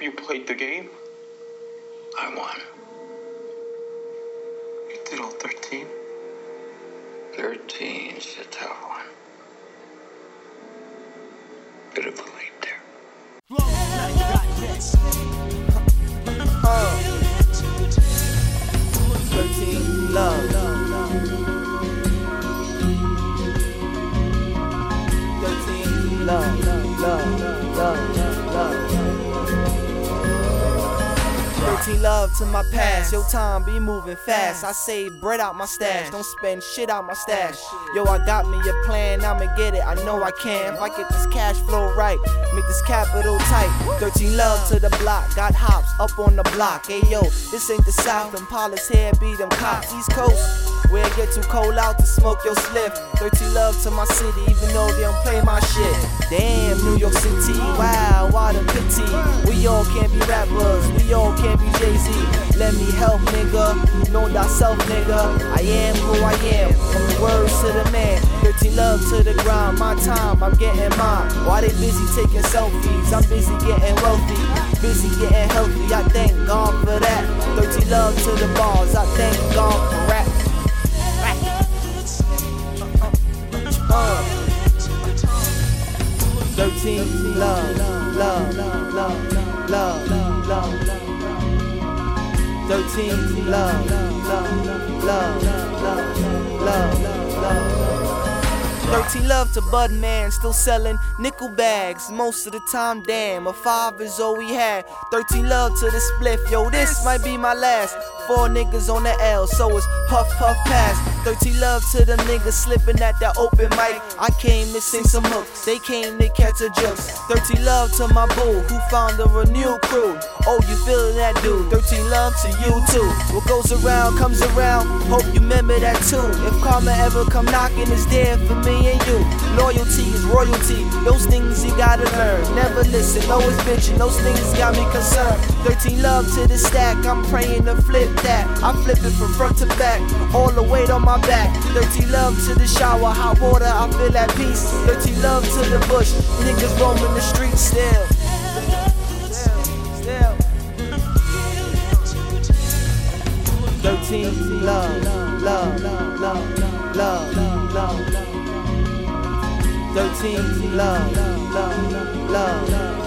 You played the game? I won. You did all 13? 13's a tough one. Could have believed there. Oh. Thirteen love. Thirteen love, love, love, love, Thirteen love to my past. Yo, time be moving fast. I save bread out my stash. Don't spend shit out my stash. Yo, I got me a plan. I'ma get it. I know I can. If I get this cash flow right, make this capital tight. 13 love to the block. Got hops up on the block. Hey yo, this ain't the South. Them pilots here be them cops. East Coast. Where it get too cold out to smoke your slip. 13 love to my city, even though they don't play my shit. Damn, New York City, wow, what a pity. We all can't be rappers, we all can't be Jay Z. Let me help, nigga. Know thyself, nigga. I am who I am. From the words to the man. 13 love to the ground. My time, I'm getting mine. While they busy taking selfies, I'm busy getting wealthy. Busy getting healthy, I thank God for that. 13 love to the bars, I thank God for rap. Uh. 13 love, love, love, love, love, love. 13 love, love, love, love, love, love. 13 love to Bud Man, still selling nickel bags. Most of the time, damn, a five is all we had. 13 love to the spliff, yo, this might be my last. Four niggas on the L, so it's puff, puff, pass. 13 love to them niggas slipping at that open mic. I came to sing some hooks, they came to catch a joke. 13 love to my boo, who found a renewed crew. Oh, you feeling that dude? 13 love to you too. What goes around comes around, hope you remember that too. If karma ever come knocking, it's there for me and you. Loyalty is royalty, those things you gotta learn. Never listen, always bitching, those things got me concerned. 13 love to the stack, I'm praying to flip that. I'm it from front to back, all the weight on my back. 13 love to the shower, hot water, I feel at peace. 13 love to the bush, niggas roaming the streets still. 13 love, love, love, love, love, love. 13 love, love, love, love, love, love, love.